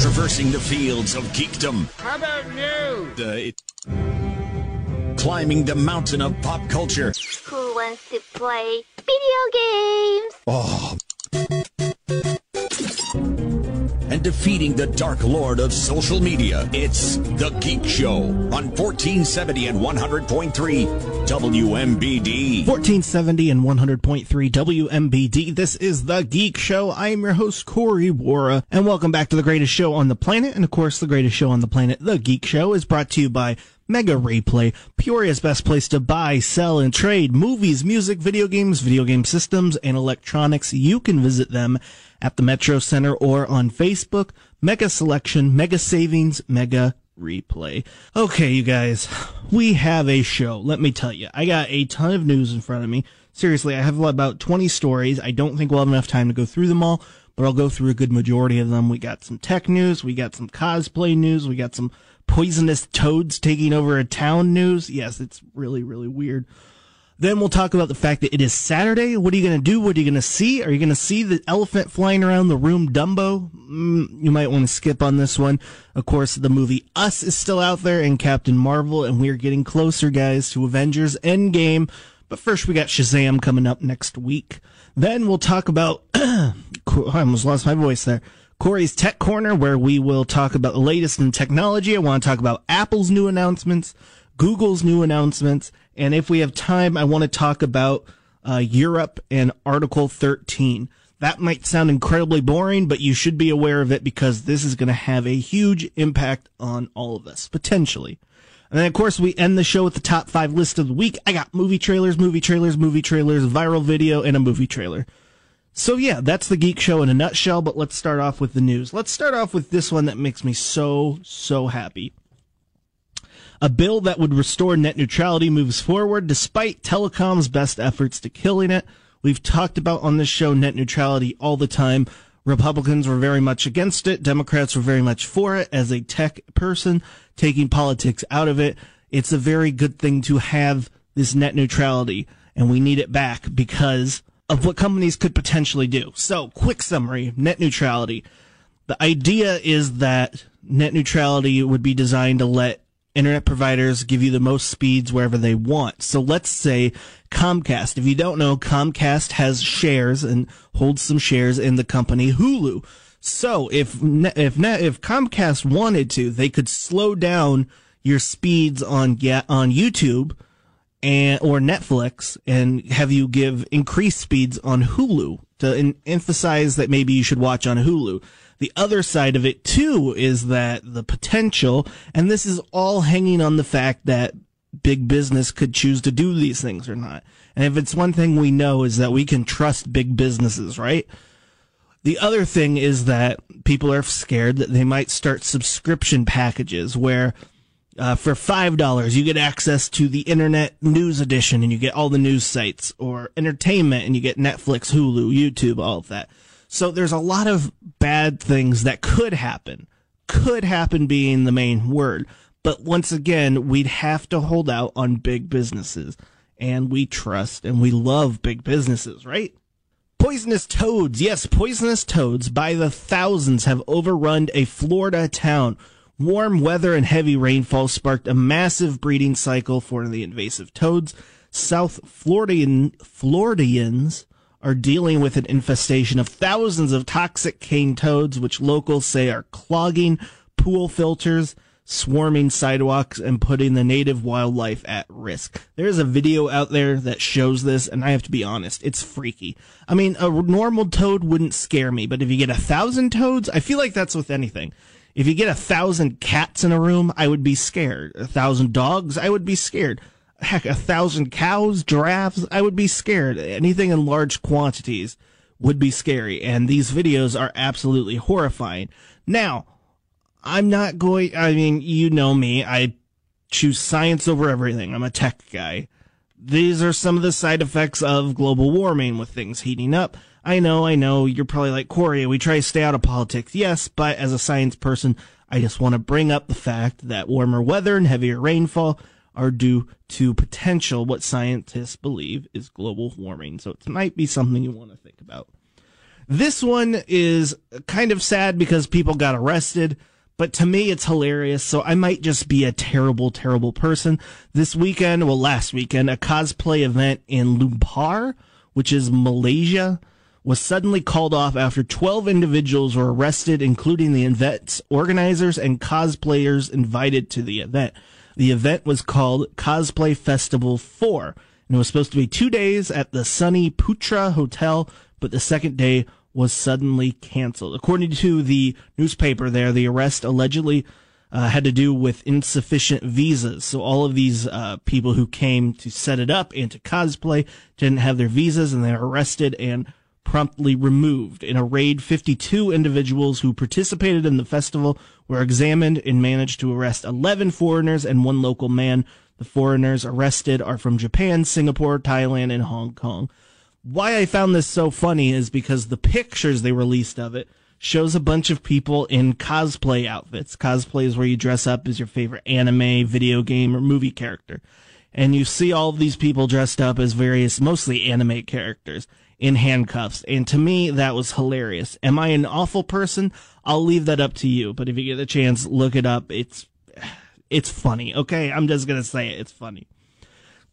Traversing the fields of geekdom. How about news? Uh, it- climbing the mountain of pop culture. Who wants to play video games? Oh. Defeating the dark lord of social media. It's The Geek Show on 1470 and 100.3 WMBD. 1470 and 100.3 WMBD. This is The Geek Show. I am your host, Corey Wara, and welcome back to the greatest show on the planet. And of course, the greatest show on the planet, The Geek Show, is brought to you by Mega Replay, Peoria's best place to buy, sell, and trade movies, music, video games, video game systems, and electronics. You can visit them at the Metro Center or on Facebook. Mega Selection, Mega Savings, Mega Replay. Okay, you guys, we have a show. Let me tell you, I got a ton of news in front of me. Seriously, I have about 20 stories. I don't think we'll have enough time to go through them all, but I'll go through a good majority of them. We got some tech news, we got some cosplay news, we got some poisonous toads taking over a town news. Yes, it's really, really weird. Then we'll talk about the fact that it is Saturday. What are you going to do? What are you going to see? Are you going to see the elephant flying around the room, Dumbo? Mm, you might want to skip on this one. Of course, the movie Us is still out there and Captain Marvel, and we're getting closer, guys, to Avengers Endgame. But first, we got Shazam coming up next week. Then we'll talk about, I almost lost my voice there. Corey's Tech Corner, where we will talk about the latest in technology. I want to talk about Apple's new announcements, Google's new announcements, and if we have time, I want to talk about uh, Europe and Article 13. That might sound incredibly boring, but you should be aware of it because this is going to have a huge impact on all of us, potentially. And then, of course, we end the show with the top five list of the week. I got movie trailers, movie trailers, movie trailers, viral video, and a movie trailer. So yeah, that's the Geek Show in a nutshell, but let's start off with the news. Let's start off with this one that makes me so, so happy. A bill that would restore net neutrality moves forward despite telecom's best efforts to killing it. We've talked about on this show net neutrality all the time. Republicans were very much against it. Democrats were very much for it. As a tech person, taking politics out of it, it's a very good thing to have this net neutrality, and we need it back because of what companies could potentially do. So, quick summary net neutrality. The idea is that net neutrality would be designed to let internet providers give you the most speeds wherever they want. So let's say Comcast. If you don't know, Comcast has shares and holds some shares in the company Hulu. So if if if Comcast wanted to, they could slow down your speeds on on YouTube and or Netflix and have you give increased speeds on Hulu to emphasize that maybe you should watch on Hulu. The other side of it too is that the potential, and this is all hanging on the fact that big business could choose to do these things or not. And if it's one thing we know is that we can trust big businesses, right? The other thing is that people are scared that they might start subscription packages where uh, for five dollars you get access to the internet news edition and you get all the news sites, or entertainment and you get Netflix, Hulu, YouTube, all of that. So there's a lot of bad things that could happen. Could happen being the main word. But once again, we'd have to hold out on big businesses. And we trust and we love big businesses, right? Poisonous toads. Yes, poisonous toads by the thousands have overrun a Florida town. Warm weather and heavy rainfall sparked a massive breeding cycle for the invasive toads. South Floridian, Floridians are dealing with an infestation of thousands of toxic cane toads, which locals say are clogging pool filters, swarming sidewalks, and putting the native wildlife at risk. There's a video out there that shows this, and I have to be honest, it's freaky. I mean, a normal toad wouldn't scare me, but if you get a thousand toads, I feel like that's with anything. If you get a thousand cats in a room, I would be scared. A thousand dogs, I would be scared heck, a thousand cows, giraffes, I would be scared. Anything in large quantities would be scary. And these videos are absolutely horrifying. Now, I'm not going, I mean, you know me. I choose science over everything. I'm a tech guy. These are some of the side effects of global warming with things heating up. I know, I know, you're probably like, Corey, we try to stay out of politics. Yes, but as a science person, I just want to bring up the fact that warmer weather and heavier rainfall are due to potential what scientists believe is global warming. So it might be something you want to think about. This one is kind of sad because people got arrested, but to me it's hilarious. So I might just be a terrible, terrible person. This weekend, well, last weekend, a cosplay event in Lumpur, which is Malaysia, was suddenly called off after 12 individuals were arrested, including the event's organizers and cosplayers invited to the event. The event was called Cosplay Festival 4, and it was supposed to be two days at the Sunway Putra Hotel, but the second day was suddenly canceled. According to the newspaper there, the arrest allegedly uh, had to do with insufficient visas. So all of these uh, people who came to set it up and to cosplay didn't have their visas, and they were arrested and promptly removed. In a raid, 52 individuals who participated in the festival were examined and managed to arrest 11 foreigners and one local man. The foreigners arrested are from Japan, Singapore, Thailand, and Hong Kong. Why I found this so funny is because the pictures they released of it shows a bunch of people in cosplay outfits. Cosplay is where you dress up as your favorite anime, video game, or movie character. And you see all of these people dressed up as various, mostly anime characters in handcuffs. And to me, that was hilarious. Am I an awful person? I'll leave that up to you. But if you get the chance, look it up. It's, it's funny. Okay. I'm just going to say it. It's funny.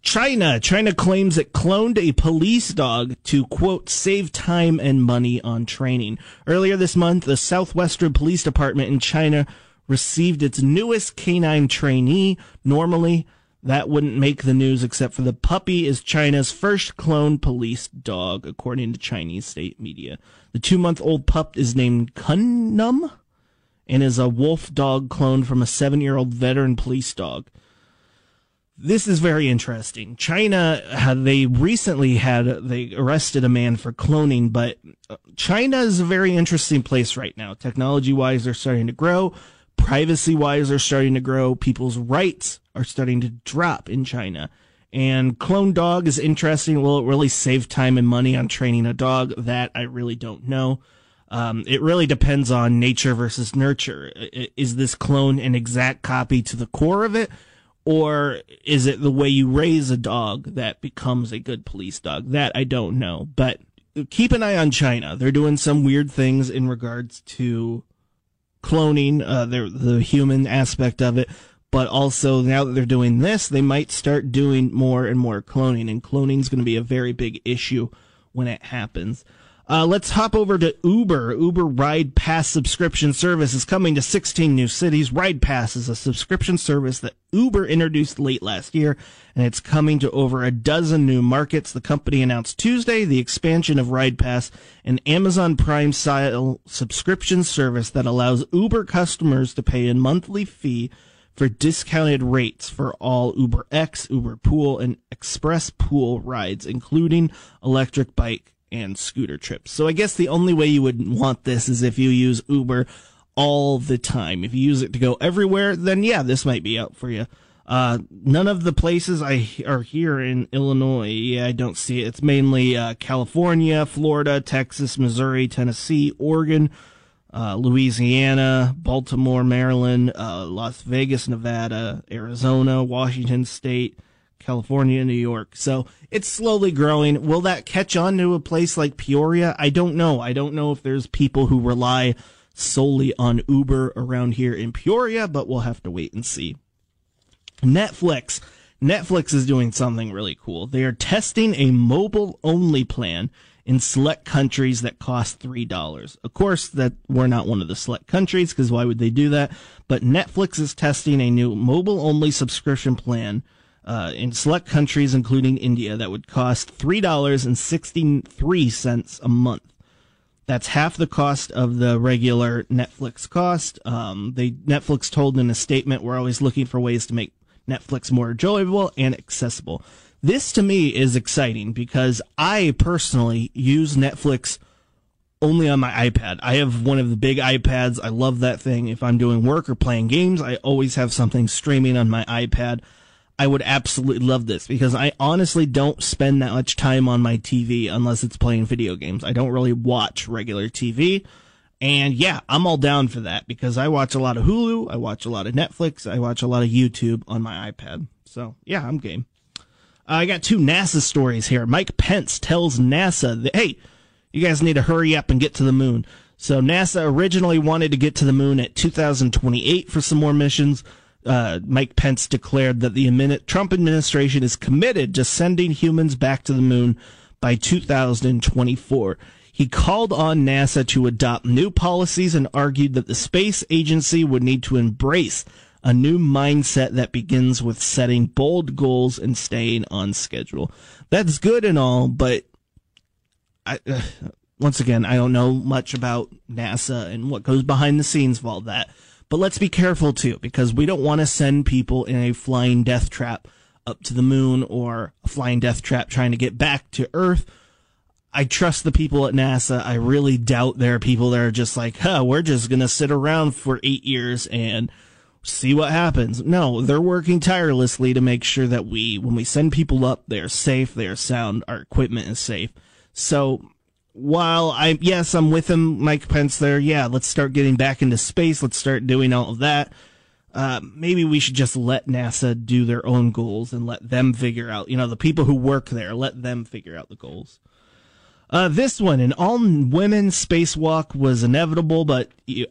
China. China claims it cloned a police dog to quote, save time and money on training. Earlier this month, the Southwestern Police Department in China received its newest canine trainee. Normally, that wouldn't make the news except for the puppy is China's first cloned police dog, according to Chinese state media. The two month old pup is named Kunnum and is a wolf dog cloned from a seven year old veteran police dog. This is very interesting. China, they recently had, they arrested a man for cloning, but uh, China is a very interesting place right now. Technology wise, they're starting to grow. Privacy wise, they're starting to grow. People's rights are starting to drop in China. And clone dog is interesting. Will it really save time and money on training a dog? That I really don't know. Um, it really depends on nature versus nurture. Is this clone an exact copy to the core of it? Or is it the way you raise a dog that becomes a good police dog? That I don't know. But keep an eye on China. They're doing some weird things in regards to cloning, uh, the human aspect of it. But also now that they're doing this, they might start doing more and more cloning, and cloning is going to be a very big issue when it happens. Uh, let's hop over to Uber. Uber Ride Pass subscription service is coming to 16 new cities. Ride Pass is a subscription service that Uber introduced late last year, and it's coming to over a dozen new markets. The company announced Tuesday the expansion of Ride Pass, an Amazon Prime style subscription service that allows Uber customers to pay a monthly fee for discounted rates for all Uber X, Uber Pool, and Express Pool rides, including electric bike and scooter trips. So I guess the only way you would want this is if you use Uber all the time. If you use it to go everywhere, then yeah, this might be out for you. Uh, none of the places I are here in Illinois. Yeah, I don't see it. It's mainly uh, California, Florida, Texas, Missouri, Tennessee, Oregon, uh, Louisiana, Baltimore, Maryland, uh, Las Vegas, Nevada, Arizona, Washington State, California, New York. So it's slowly growing. Will that catch on to a place like Peoria? I don't know. I don't know if there's people who rely solely on Uber around here in Peoria, but we'll have to wait and see. Netflix. Netflix is doing something really cool. They are testing a mobile only plan in select countries that cost $3. Of course, that we're not one of the select countries because why would they do that? But Netflix is testing a new mobile only subscription plan uh, in select countries, including India, that would cost $3.63 a month. That's half the cost of the regular Netflix cost. Um, they Netflix told in a statement, "We're always looking for ways to make Netflix more enjoyable and accessible." This to me is exciting because I personally use Netflix only on my iPad. I have one of the big iPads. I love that thing. If I'm doing work or playing games, I always have something streaming on my iPad. I would absolutely love this because I honestly don't spend that much time on my TV unless it's playing video games. I don't really watch regular TV. And yeah, I'm all down for that because I watch a lot of Hulu, I watch a lot of Netflix, I watch a lot of YouTube on my iPad. So yeah, I'm game. Uh, I got two NASA stories here. Mike Pence tells NASA that, hey, you guys need to hurry up and get to the moon. So NASA originally wanted to get to the moon at 2028 for some more missions. Uh, Mike Pence declared that the Trump administration is committed to sending humans back to the moon by 2024. He called on NASA to adopt new policies and argued that the space agency would need to embrace a new mindset that begins with setting bold goals and staying on schedule. That's good and all, but I, uh, once again, I don't know much about NASA and what goes behind the scenes of all that. But let's be careful too, because we don't want to send people in a flying death trap up to the moon or a flying death trap trying to get back to Earth. I trust the people at NASA. I really doubt there are people that are just like, huh, we're just going to sit around for eight years and see what happens. No, they're working tirelessly to make sure that we, when we send people up, they're safe, they're sound, our equipment is safe. So while I, yes, I'm with him, Mike Pence there. Yeah, let's start getting back into space. Let's start doing all of that. Uh, maybe we should just let NASA do their own goals and let them figure out, you know, the people who work there, let them figure out the goals. Uh, this one, an all women spacewalk was inevitable, but you,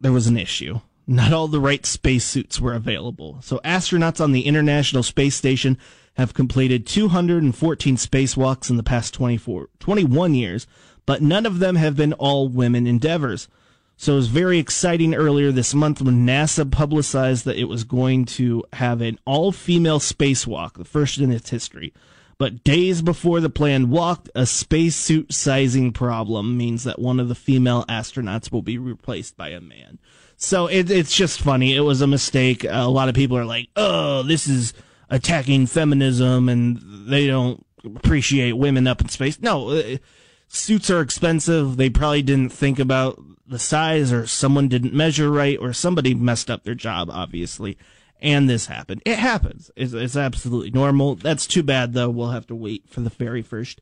there was an issue. Not all the right spacesuits were available. So astronauts on the International Space Station have completed 214 spacewalks in the past 24, 21 years, but none of them have been all women endeavors. So it was very exciting earlier this month when NASA publicized that it was going to have an all female spacewalk, the first in its history. But days before the planned walk, a spacesuit sizing problem means that one of the female astronauts will be replaced by a man. So it, it's just funny. It was a mistake. a lot of people are like, oh, this is attacking feminism and they don't appreciate women up in space. No, uh, suits are expensive. They probably didn't think about the size or someone didn't measure right or somebody messed up their job, obviously. And this happened. It happens. It's, it's absolutely normal. That's too bad though. We'll have to wait for the very first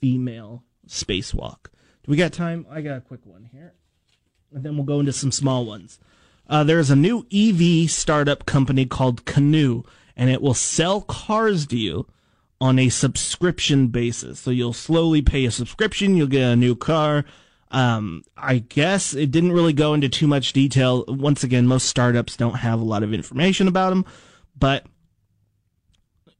female spacewalk. Do we got time? I got a quick one here. And then we'll go into some small ones. Uh, there's a new EV startup company called Canoo, and it will sell cars to you on a subscription basis. So you'll slowly pay a subscription, you'll get a new car. Um, I guess it didn't really go into too much detail. Once again, most startups don't have a lot of information about them, but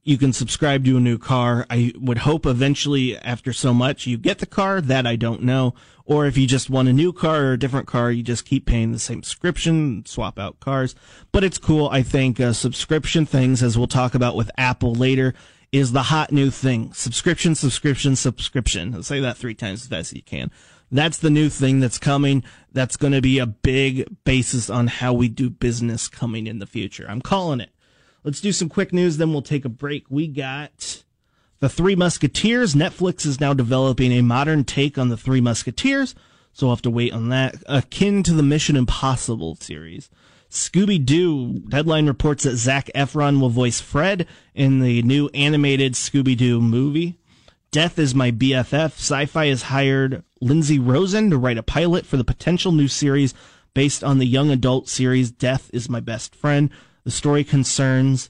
you can subscribe to a new car. I would hope eventually, after so much, you get the car. That I don't know. Or if you just want a new car or a different car, you just keep paying the same subscription, swap out cars. But it's cool. I think uh, subscription things, as we'll talk about with Apple later, is the hot new thing. Subscription, subscription, subscription. I'll say that three times as fast as you can. That's the new thing that's coming. That's going to be a big basis on how we do business coming in the future. I'm calling it. Let's do some quick news, then we'll take a break. We got The Three Musketeers. Netflix is now developing a modern take on The Three Musketeers, so we'll have to wait on that. Akin to the Mission Impossible series. Scooby Doo. Deadline reports that Zac Efron will voice Fred in the new animated Scooby Doo movie. Death is my BFF. Syfy has hired Lindsey Rosin to write a pilot for the potential new series based on the young adult series Death is My Best Friend. The story concerns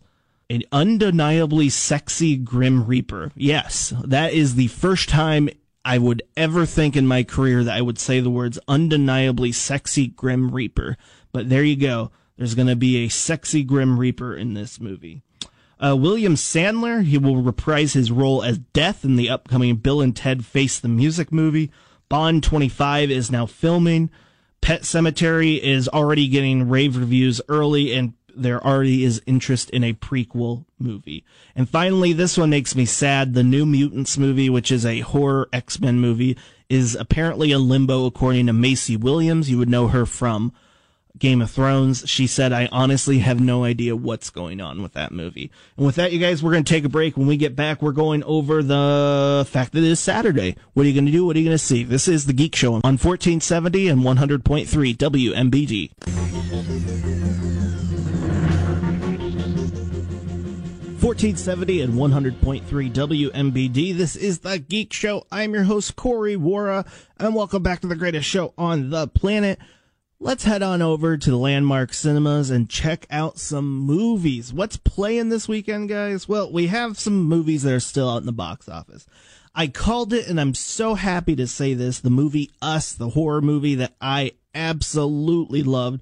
an undeniably sexy Grim Reaper. Yes, that is the first time I would ever think in my career that I would say the words undeniably sexy Grim Reaper. But there you go. There's going to be a sexy Grim Reaper in this movie. Uh, William Sadler, he will reprise his role as Death in the upcoming Bill and Ted Face the Music movie. Bond 25 is now filming. Pet Sematary is already getting rave reviews early, and there already is interest in a prequel movie. And finally, this one makes me sad. The New Mutants movie, which is a horror X-Men movie, is apparently a limbo according to Maisie Williams. You would know her from Game of Thrones. She said, I honestly have no idea what's going on with that movie. And with that, you guys, we're going to take a break. When we get back, we're going over the fact that it is Saturday. What are you going to do? What are you going to see? This is The Geek Show on 1470 and 100.3 WMBD. 1470 and 100.3 WMBD. This is The Geek Show. I'm your host, Corey Wara, and welcome back to the greatest show on the planet let's head on over to the Landmark Cinemas and check out some movies. What's playing this weekend, guys? Well, we have some movies that are still out in the box office. I called it, and I'm so happy to say this. The movie Us, the horror movie that I absolutely loved,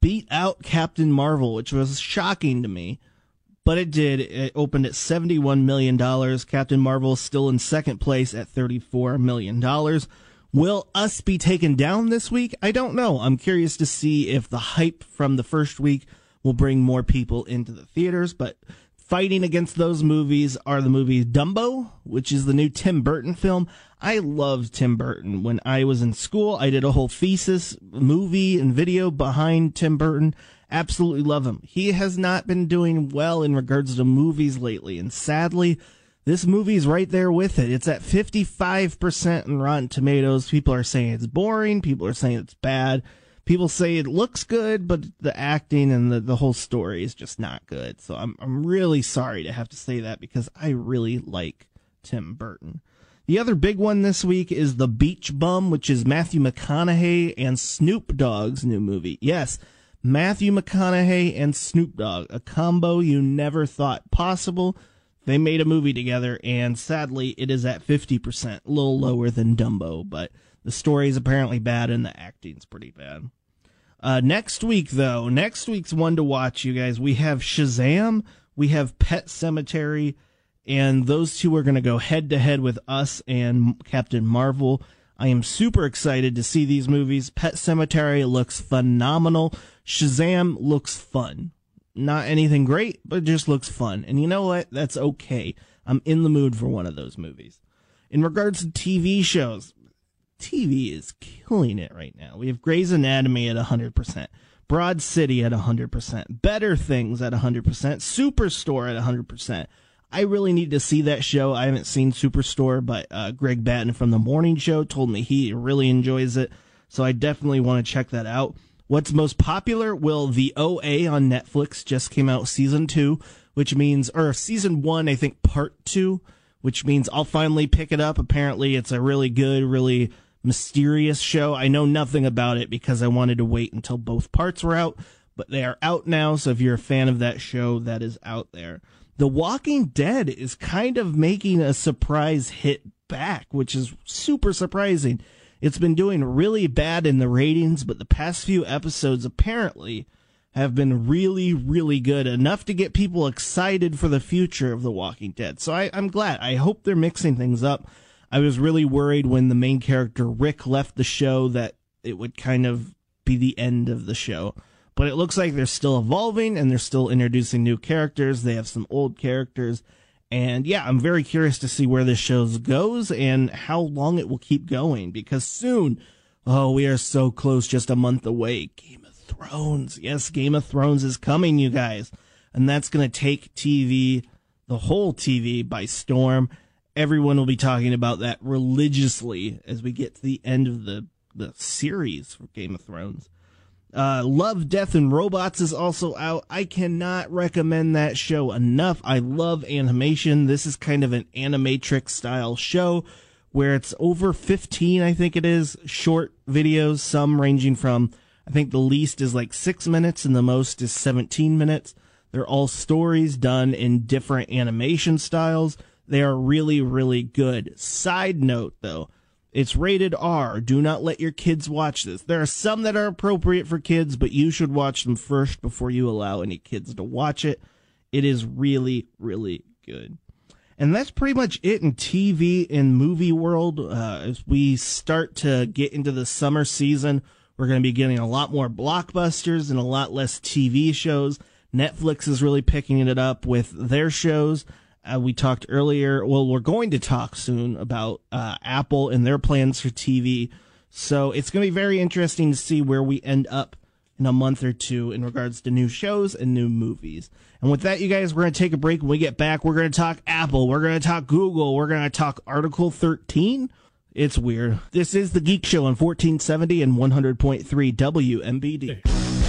beat out Captain Marvel, which was shocking to me. But it did. It opened at $71 million. Captain Marvel still in second place at $34 million. Will Us be taken down this week? I don't know. I'm curious to see if the hype from the first week will bring more people into the theaters, but fighting against those movies are the movies Dumbo, which is the new Tim Burton film. I loved Tim Burton. When I was in school, I did a whole thesis, movie, and video behind Tim Burton. Absolutely love him. He has not been doing well in regards to movies lately, and sadly, this movie's right there with it. It's at 55% in Rotten Tomatoes. People are saying it's boring. People are saying it's bad people say it looks good, but the acting and the, the whole story is just not good. So I'm I'm really sorry to have to say that because I really like Tim Burton. The other big one this week is The Beach Bum, which is Matthew McConaughey and Snoop Dogg's new movie. Yes, Matthew McConaughey and Snoop Dogg, a combo you never thought possible. They made a movie together, and sadly, it is at 50%, a little lower than Dumbo, but the story is apparently bad and the acting's pretty bad. Uh, next week, though, next week's one to watch, you guys. We have Shazam, we have Pet Sematary, and those two are going to go head to head with us and Captain Marvel. I am super excited to see these movies. Pet Sematary looks phenomenal. Shazam looks fun. Not anything great, but it just looks fun. And you know what? That's okay. I'm in the mood for one of those movies. In regards to TV shows, TV is killing it right now. We have Grey's Anatomy at 100%, Broad City at 100%, Better Things at 100%, Superstore at 100%. I really need to see that show. I haven't seen Superstore, but uh, Greg Batten from the morning show told me he really enjoys it. So I definitely want to check that out. What's most popular? Well, the OA on Netflix just came out season two, which means, or season one, I think part two, which means I'll finally pick it up. Apparently, it's a really good, really mysterious show. I know nothing about it because I wanted to wait until both parts were out, but they are out now. So if you're a fan of that show, that is out there. The Walking Dead is kind of making a surprise hit back, which is super surprising. It's been doing really bad in the ratings, but the past few episodes apparently have been really, really good, enough to get people excited for the future of The Walking Dead. So I, am glad. I hope they're mixing things up. I was really worried when the main character Rick left the show that it would kind of be the end of the show. But it looks like they're still evolving and they're still introducing new characters. They have some old characters. And yeah, I'm very curious to see where this show goes and how long it will keep going because soon, oh, we are so close, just a month away. Game of Thrones. Yes, Game of Thrones is coming, you guys. And that's going to take TV, the whole TV by storm everyone will be talking about that religiously as we get to the end of the, the series for Game of Thrones. Uh, love, Death, and Robots is also out. I cannot recommend that show enough. I love animation. This is kind of an animatrix style show where it's over 15, I think it is, short videos, some ranging from, I think the least is like six minutes and the most is 17 minutes. They're all stories done in different animation styles. They are really, really good. Side note though, it's rated R. Do not let your kids watch this. There are some that are appropriate for kids, but you should watch them first before you allow any kids to watch it. It is really, really good. And that's pretty much it in TV and movie world. Uh, as we start to get into the summer season, we're going to be getting a lot more blockbusters and a lot less TV shows. Netflix is really picking it up with their shows. Uh, we talked earlier. Well, we're going to talk soon about uh, Apple and their plans for TV. So it's going to be very interesting to see where we end up in a month or two in regards to new shows and new movies. And with that, you guys, we're going to take a break. When we get back, we're going to talk Apple. We're going to talk Google. We're going to talk Article 13. It's weird. This is the Geek Show on 1470 and 100.3 WMBD.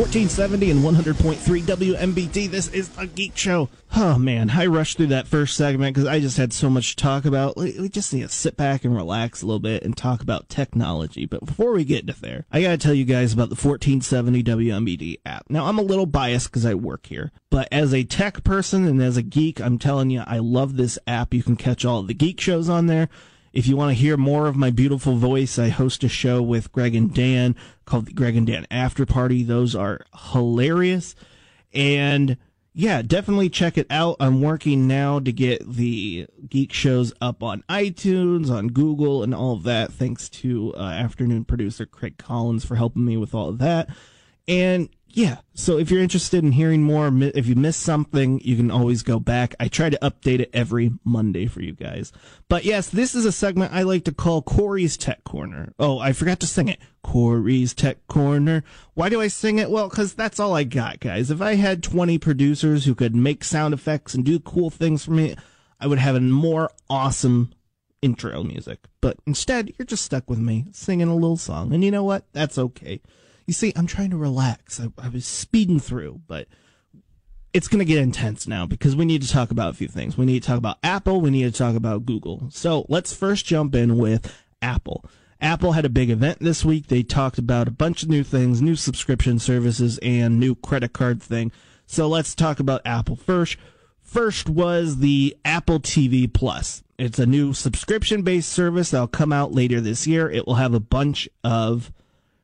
1470 and 100.3 WMBD. This is a Geek Show. Oh man, I rushed through that first segment because I just had so much to talk about. We just need to sit back and relax a little bit and talk about technology. But before we get to there, I gotta tell you guys about the 1470 WMBD app. Now, I'm a little biased because I work here, but as a tech person and as a geek, I'm telling you, I love this app. You can catch all the geek shows on there. If you want to hear more of my beautiful voice, I host a show with Greg and Dan called the Greg and Dan After Party. Those are hilarious. And yeah, definitely check it out. I'm working now to get the geek shows up on iTunes, on Google, and all of that. Thanks to uh, afternoon producer Craig Collins for helping me with all of that. And yeah. So if you're interested in hearing more, if you missed something, you can always go back. I try to update it every Monday for you guys. But yes, this is a segment I like to call Corey's Tech Corner. Oh, I forgot to sing it. Corey's Tech Corner. Why do I sing it? Well, cause that's all I got, guys. If I had 20 producers who could make sound effects and do cool things for me, I would have a more awesome intro music. But instead, you're just stuck with me singing a little song. And you know what? That's okay. You see, I'm trying to relax. I, I was speeding through, but it's going to get intense now because we need to talk about a few things. We need to talk about Apple. We need to talk about Google. So let's first jump in with Apple. Apple had a big event this week. They talked about a bunch of new things, new subscription services, and new credit card thing. So let's talk about Apple first. First was the Apple TV Plus. It's a new subscription based service that'll come out later this year. It will have a bunch of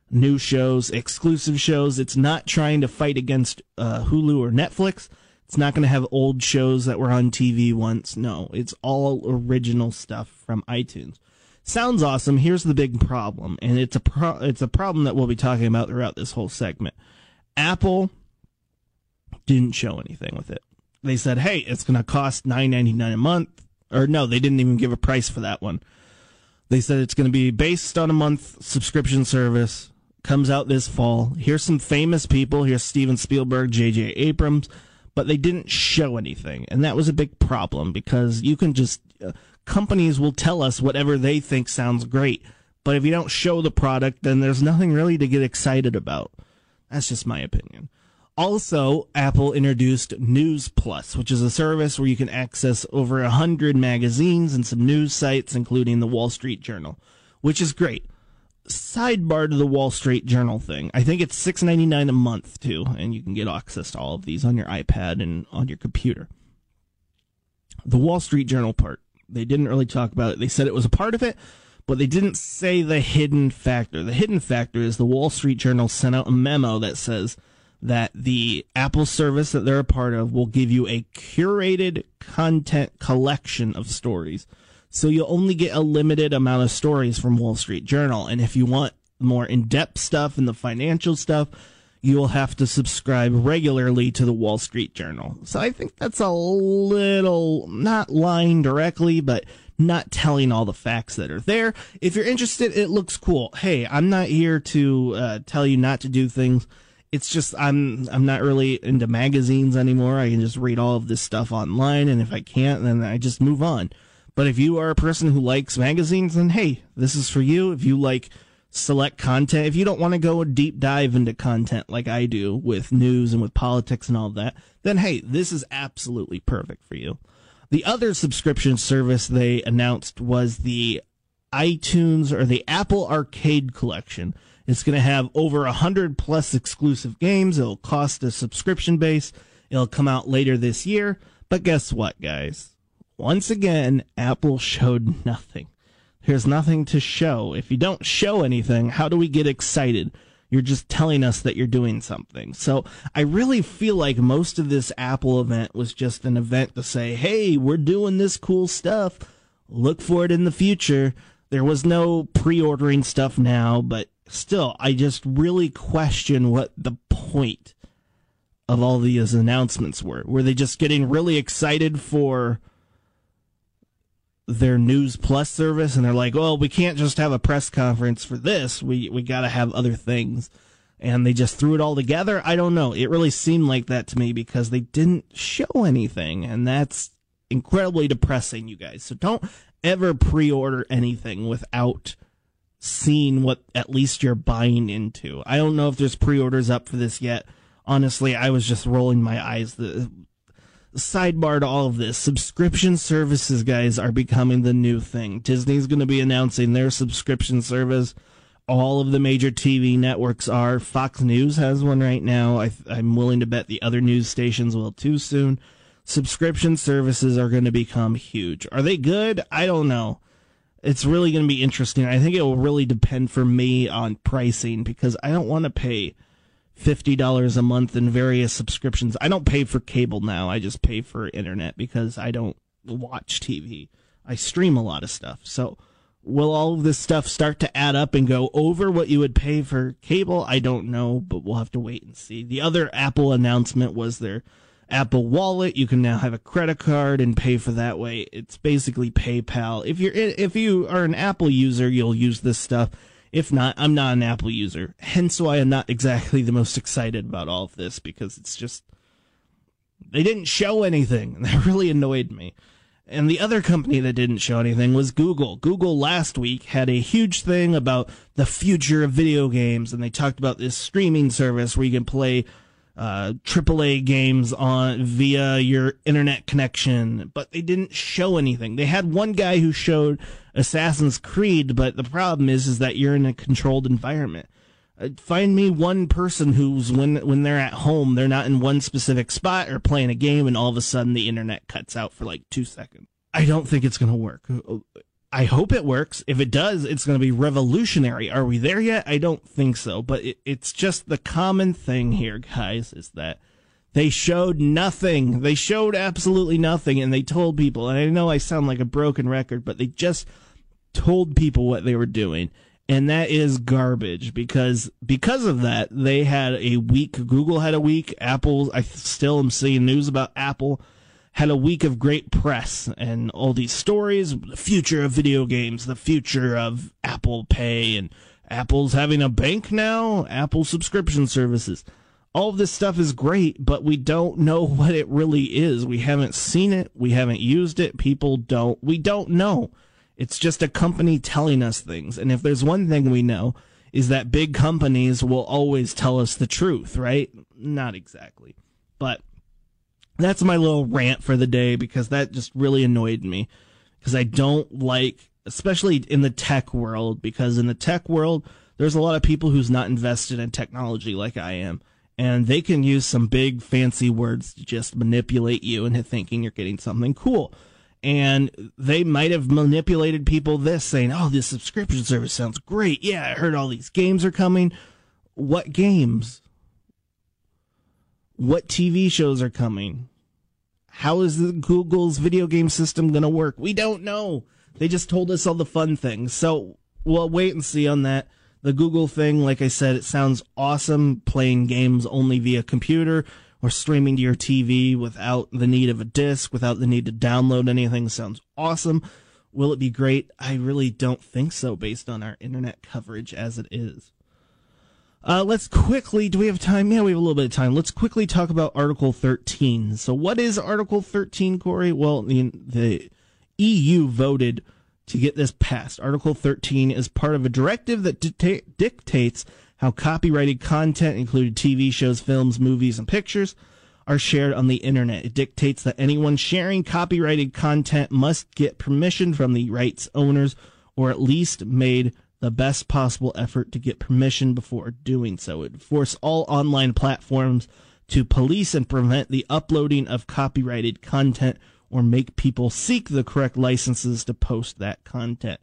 new shows, exclusive shows. It's not trying to fight against uh, Hulu or Netflix. It's not going to have old shows that were on TV once. No, it's all original stuff from iTunes. Sounds awesome. Here's the big problem, and it's a pro- it's a problem that we'll be talking about throughout this whole segment. Apple didn't show anything with it. They said, "Hey, it's going to cost nine ninety nine a month," or no, they didn't even give a price for that one. They said it's going to be based on a month subscription service comes out this fall. Here's some famous people. Here's Steven Spielberg, J.J. Abrams, but they didn't show anything. And that was a big problem because you can just, uh, companies will tell us whatever they think sounds great. But if you don't show the product, then there's nothing really to get excited about. That's just my opinion. Also, Apple introduced News Plus, which is a service where you can access over a hundred magazines and some news sites, including the Wall Street Journal, which is great sidebar to the Wall Street Journal thing. I think it's six ninety nine a month too, and you can get access to all of these on your iPad and on your computer. The Wall Street Journal part, they didn't really talk about it. They said it was a part of it, but they didn't say the hidden factor. The hidden factor is the Wall Street Journal sent out a memo that says that the Apple service that they're a part of will give you a curated content collection of stories so you'll only get a limited amount of stories from Wall Street Journal. And if you want more in-depth stuff and the financial stuff, you will have to subscribe regularly to the Wall Street Journal. So I think that's a little not lying directly, but not telling all the facts that are there. If you're interested, it looks cool. Hey, I'm not here to uh, tell you not to do things. It's just I'm I'm not really into magazines anymore. I can just read all of this stuff online, and if I can't, then I just move on. But if you are a person who likes magazines, then hey, this is for you. If you like select content, if you don't want to go a deep dive into content like I do with news and with politics and all that, then hey, this is absolutely perfect for you. The other subscription service they announced was the iTunes or the Apple Arcade Collection. It's going to have over a hundred plus exclusive games. It'll cost a subscription base. It'll come out later this year. But guess what, guys? Once again, Apple showed nothing. There's nothing to show. If you don't show anything, how do we get excited? You're just telling us that you're doing something. So I really feel like most of this Apple event was just an event to say, hey, we're doing this cool stuff. Look for it in the future. There was no pre ordering stuff now, but still, I just really question what the point of all these announcements were. Were they just getting really excited for their News Plus service, and they're like, "Well, we can't just have a press conference for this. We we got to have other things." And they just threw it all together. I don't know. It really seemed like that to me because they didn't show anything, and that's incredibly depressing, you guys. So don't ever pre-order anything without seeing what at least you're buying into. I don't know if there's pre-orders up for this yet. Honestly, I was just rolling my eyes. The sidebar to all of this, subscription services guys are becoming the new thing. Disney's going to be announcing their subscription service. All of the major TV networks are. Fox News has one right now. I, I'm willing to bet the other news stations will too soon. Subscription services are going to become huge. Are they good? I don't know it's really going to be interesting. I think it will really depend for me on pricing because I don't want to pay $50 a month in various subscriptions. I don't pay for cable now. I just pay for internet because I don't watch TV. I stream a lot of stuff. So will all of this stuff start to add up and go over what you would pay for cable? I don't know, but we'll have to wait and see. The other Apple announcement was their Apple Wallet. You can now have a credit card and pay for that way. It's basically PayPal. If you're if you are an Apple user, you'll use this stuff. If not, I'm not an Apple user. Hence why I'm not exactly the most excited about all of this because it's just they didn't show anything. That really annoyed me. And the other company that didn't show anything was Google. Google last week had a huge thing about the future of video games and they talked about this streaming service where you can play uh, AAA games on via your internet connection, but they didn't show anything. They had one guy who showed Assassin's Creed, but the problem is, is that you're in a controlled environment. Uh, find me one person who's when when they're at home, they're not in one specific spot or playing a game, and all of a sudden the internet cuts out for like two seconds. I don't think it's going to work. I hope it works. If it does, it's going to be revolutionary. Are we there yet? I don't think so. But it, it's just the common thing here, guys, is that they showed nothing. They showed absolutely nothing, and they told people. And I know I sound like a broken record, but they just told people what they were doing, and that is garbage. Because because of that, they had a week. Google had a week. Apple. I still am seeing news about Apple had a week of great press and all these stories, the future of video games, the future of Apple Pay, and Apple's having a bank now, Apple subscription services. All this stuff is great, but we don't know what it really is. We haven't seen it, we haven't used it, people don't, we don't know. It's just a company telling us things. And if there's one thing we know, is that big companies will always tell us the truth, right? Not exactly. But that's my little rant for the day because that just really annoyed me because I don't like, especially in the tech world, because in the tech world, there's a lot of people who's not invested in technology like I am. And they can use some big fancy words to just manipulate you into thinking you're getting something cool. And they might have manipulated people this saying, Oh, this subscription service sounds great. Yeah, I heard all these games are coming. What games? What TV shows are coming? How is the Google's video game system going to work? We don't know. They just told us all the fun things. So we'll wait and see on that. The Google thing, like I said, it sounds awesome playing games only via computer or streaming to your TV without the need of a disc, without the need to download anything sounds awesome. Will it be great? I really don't think so based on our internet coverage as it is. Uh, let's quickly, do we have time? Yeah, we have a little bit of time. Let's quickly talk about Article 13. So, what is Article 13, Corey? Well, the, the EU voted to get this passed. Article 13 is part of a directive that dicta- dictates how copyrighted content, including TV shows, films, movies, and pictures, are shared on the internet. It dictates that anyone sharing copyrighted content must get permission from the rights owners or at least made the best possible effort to get permission before doing so. It would force all online platforms to police and prevent the uploading of copyrighted content or make people seek the correct licenses to post that content.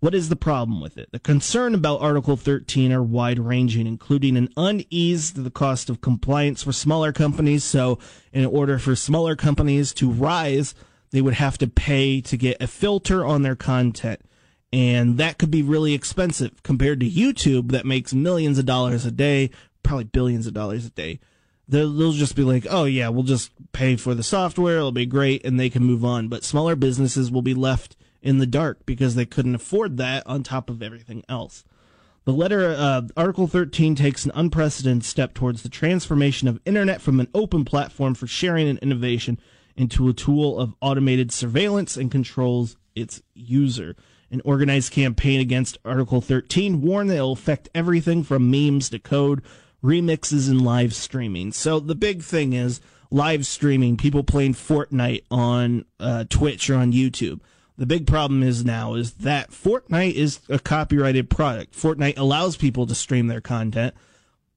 What is the problem with it? The concern about Article 13 are wide ranging, including an unease to the cost of compliance for smaller companies. So, in order for smaller companies to rise, they would have to pay to get a filter on their content and that could be really expensive compared to YouTube that makes millions of dollars a day, probably billions of dollars a day. They'll, just be like, oh yeah, we'll just pay for the software, it'll be great, and they can move on. But smaller businesses will be left in the dark because they couldn't afford that on top of everything else. The letter, uh, Article 13 takes an unprecedented step towards the transformation of internet from an open platform for sharing and innovation into a tool of automated surveillance and controls its user. An organized campaign against Article 13 warned that it'll affect everything from memes to code, remixes, and live streaming. So the big thing is live streaming, people playing Fortnite on uh, Twitch or on YouTube. The big problem is now is that Fortnite is a copyrighted product. Fortnite allows people to stream their content,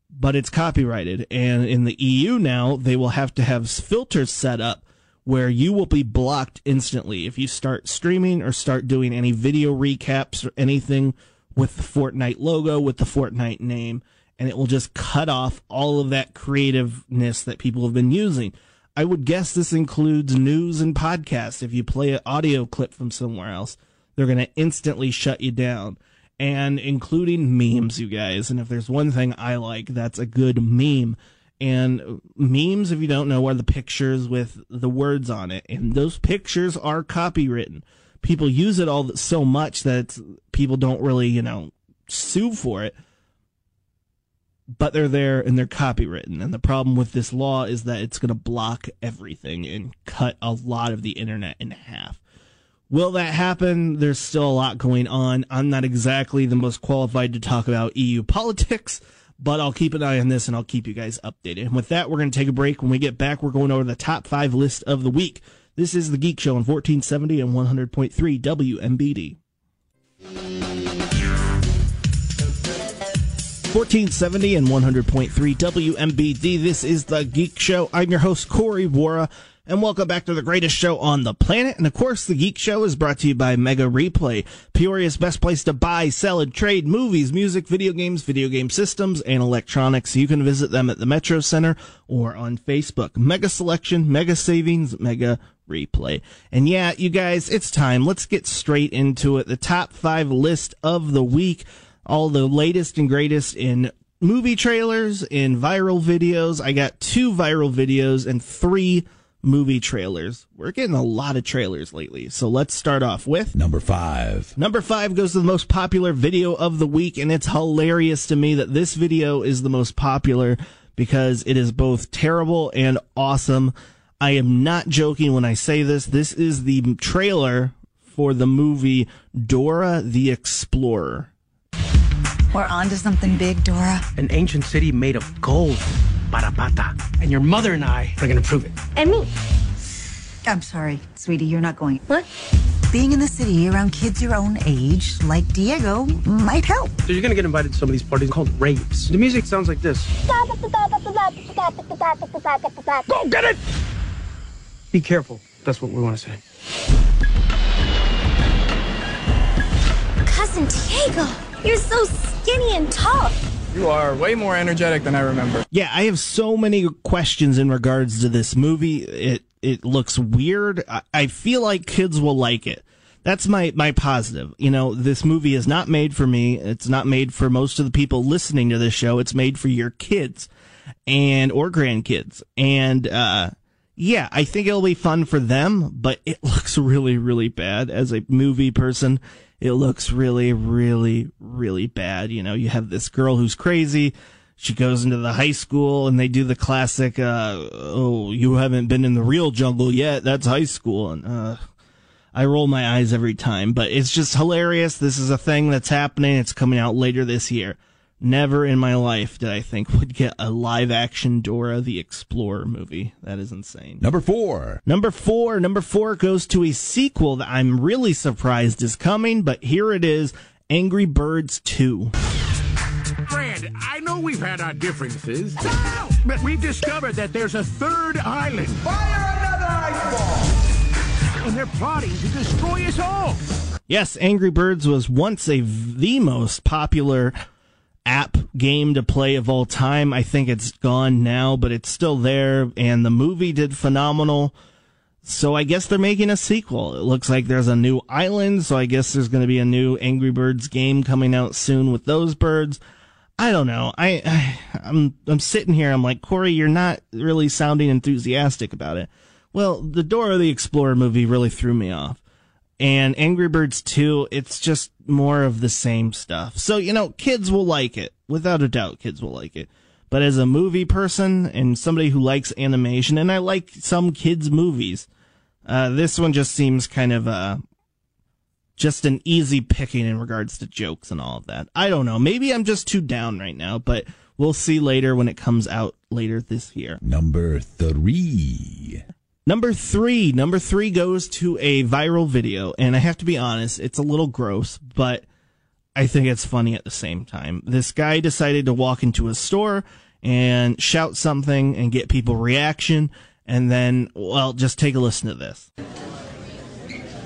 but it's copyrighted. And in the EU now, they will have to have filters set up where you will be blocked instantly if you start streaming or start doing any video recaps or anything with the Fortnite logo, with the Fortnite name, and it will just cut off all of that creativeness that people have been using. I would guess this includes news and podcasts. If you play an audio clip from somewhere else, they're going to instantly shut you down. And including memes, you guys. And if there's one thing I like, that's a good meme. And memes, if you don't know, are the pictures with the words on it. And those pictures are copywritten. People use it all so much that people don't really, you know, sue for it but they're there and they're copywritten. And the problem with this law is that it's going to block everything and cut a lot of the internet in half. Will that happen? There's still a lot going on. I'm not exactly the most qualified to talk about EU politics, but I'll keep an eye on this and I'll keep you guys updated. And with that, we're going to take a break. When we get back, we're going over the top five list of the week. This is the Geek Show on 1470 and 100.3 WMBD. 1470 and 100.3 WMBD. This is the Geek Show. I'm your host, Corey Wara, and welcome back to the greatest show on the planet. And of course, the Geek Show is brought to you by Mega Replay, Peoria's best place to buy, sell, and trade movies, music, video games, video game systems, and electronics. You can visit them at the Metro Center or on Facebook. Mega selection, mega savings, mega replay. And yeah, you guys, it's time. Let's get straight into it. The top five list of the week all the latest and greatest in movie trailers, in viral videos. I got two viral videos and three movie trailers. We're getting a lot of trailers lately. So let's start off with number five. Number five goes to the most popular video of the week, and it's hilarious to me that this video is the most popular because it is both terrible and awesome. I am not joking when I say this. This is the trailer for the movie Dora the Explorer. We're on to something big, Dora. An ancient city made of gold. Parapata. And your mother and I are going to prove it. And me. I'm sorry, sweetie, you're not going. What? Being in the city around kids your own age, like Diego, might help. So you're going to get invited to some of these parties called raves. The music sounds like this. Go get it! Be careful. That's what we want to say. Cousin Diego, you're so skinny and tall. You are way more energetic than I remember. Yeah, I have so many questions in regards to this movie. It it looks weird. I, I feel like kids will like it. That's my my positive. You know, this movie is not made for me. It's not made for most of the people listening to this show. It's made for your kids and or grandkids. And uh yeah, I think it'll be fun for them, but it looks really really bad as a movie person it looks really, really, really bad. You know, you have this girl who's crazy. She goes into the high school and they do the classic, uh, oh, you haven't been in the real jungle yet. That's high school. And, uh, I roll my eyes every time, but it's just hilarious. This is a thing that's happening. It's coming out later this year. Never in my life did I think would get a live action Dora the Explorer movie. That is insane. Number four. Number four. Number four goes to a sequel that I'm really surprised is coming, but here it is Angry Birds 2. Fred, I know we've had our differences, but we've discovered that there's a third island. Fire another ice ball! And they're plotting to destroy us all. Yes, Angry Birds was once a the most popular app game to play of all time. I think it's gone now, but it's still there. And the movie did phenomenal. So I guess they're making a sequel. It looks like there's a new island. So I guess there's going to be a new Angry Birds game coming out soon with those birds. I don't know. I, I I'm I'm sitting here. I'm like Corey, you're not really sounding enthusiastic about it. Well, the Dora the Explorer movie really threw me off and Angry Birds 2, it's just more of the same stuff. So, you know, kids will like it. Without a doubt, kids will like it. But as a movie person and somebody who likes animation, and I like some kids' movies, uh, this one just seems kind of, uh, just an easy picking in regards to jokes and all of that. I don't know. Maybe I'm just too down right now, but we'll see later when it comes out later this year. Number three. Number three. Number three goes to a viral video, and I have to be honest, it's a little gross, but I think it's funny at the same time. This guy decided to walk into a store and shout something and get people reaction, and then, well, just take a listen to this.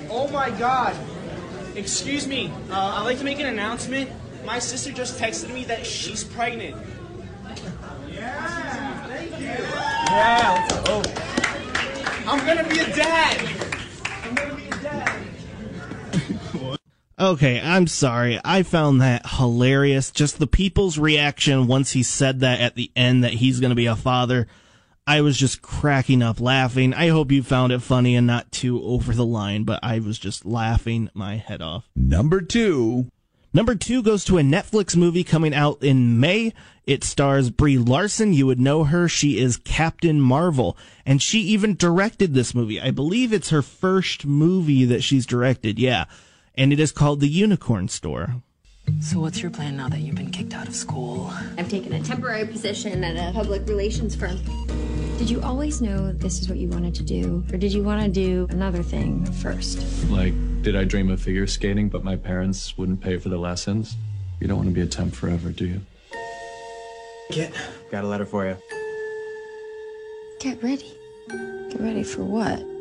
Oh my god. Excuse me. Uh, I'd like to make an announcement. My sister just texted me that she's pregnant. Yeah, thank you. Yeah. Oh. I'm gonna be a dad. I'm gonna be a dad. Okay, I'm sorry. I found that hilarious. Just the people's reaction once he said that at the end that he's going to be a father. I was just cracking up laughing. I hope you found it funny and not too over the line, but I was just laughing my head off. Number two. Number two goes to a Netflix movie coming out in May. It stars Brie Larson. You would know her. She is Captain Marvel. And she even directed this movie. I believe it's her first movie that she's directed. Yeah. And it is called The Unicorn Store. So, what's your plan now that you've been kicked out of school? I've taken a temporary position at a public relations firm. Did you always know this is what you wanted to do? Or did you want to do another thing first? Like, did I dream of figure skating, but my parents wouldn't pay for the lessons? You don't want to be a temp forever, do you? Get. got a letter for you. Get ready. Get ready for what?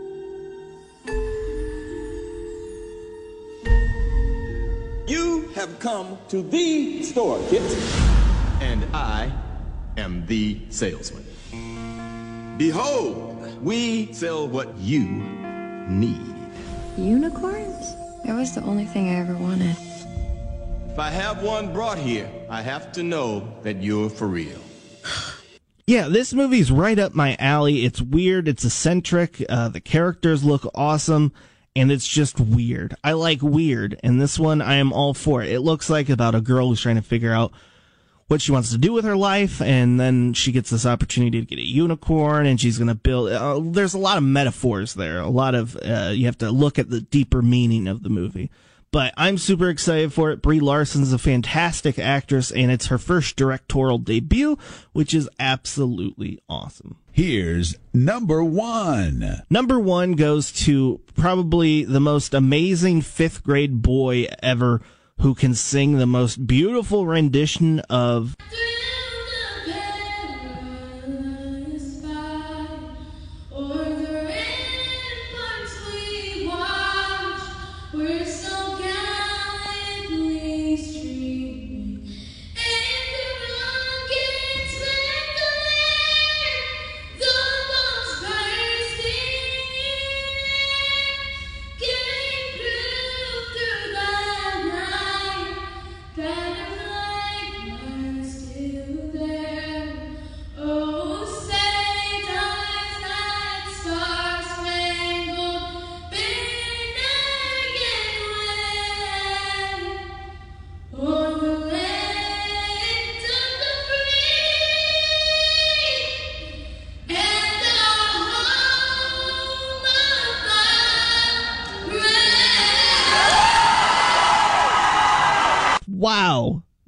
You have come to the store, Kit. And I am the salesman. Behold, we sell what you need. Unicorns? That was the only thing I ever wanted. If I have one brought here, I have to know that you're for real. Yeah, this movie's right up my alley. It's weird. It's eccentric. Uh, the characters look awesome. And it's just weird. I like weird. And this one, I am all for it. Looks like about a girl who's trying to figure out what she wants to do with her life. And then she gets this opportunity to get a unicorn and she's to build. Uh, there's a lot of metaphors there. A lot of, uh, you have to look at the deeper meaning of the movie. But I'm super excited for it. Brie Larson's a fantastic actress, and it's her first directorial debut, which is absolutely awesome. Here's number one. Number one goes to probably the most amazing fifth grade boy ever who can sing the most beautiful rendition of.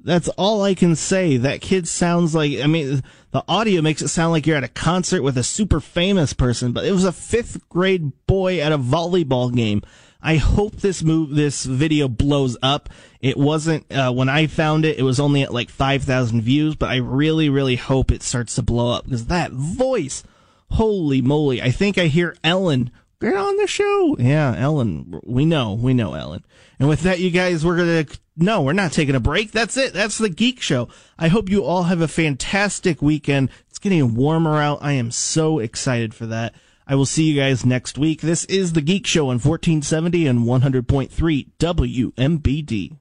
That's all I can say. That kid sounds like, I mean, the audio makes it sound like you're at a concert with a super famous person, but it was a fifth grade boy at a volleyball game. I hope this move, this video blows up. It wasn't, uh, when I found it, it was only at like 5,000 views, but I really, really hope it starts to blow up because that voice, holy moly. I think I hear Ellen get on the show. Yeah, Ellen. We know. We know Ellen. And with that, you guys, we're going to, no, we're not taking a break. That's it. That's the Geek Show. I hope you all have a fantastic weekend. It's getting warmer out. I am so excited for that. I will see you guys next week. This is the Geek Show on 1470 and 100.3 WMBD.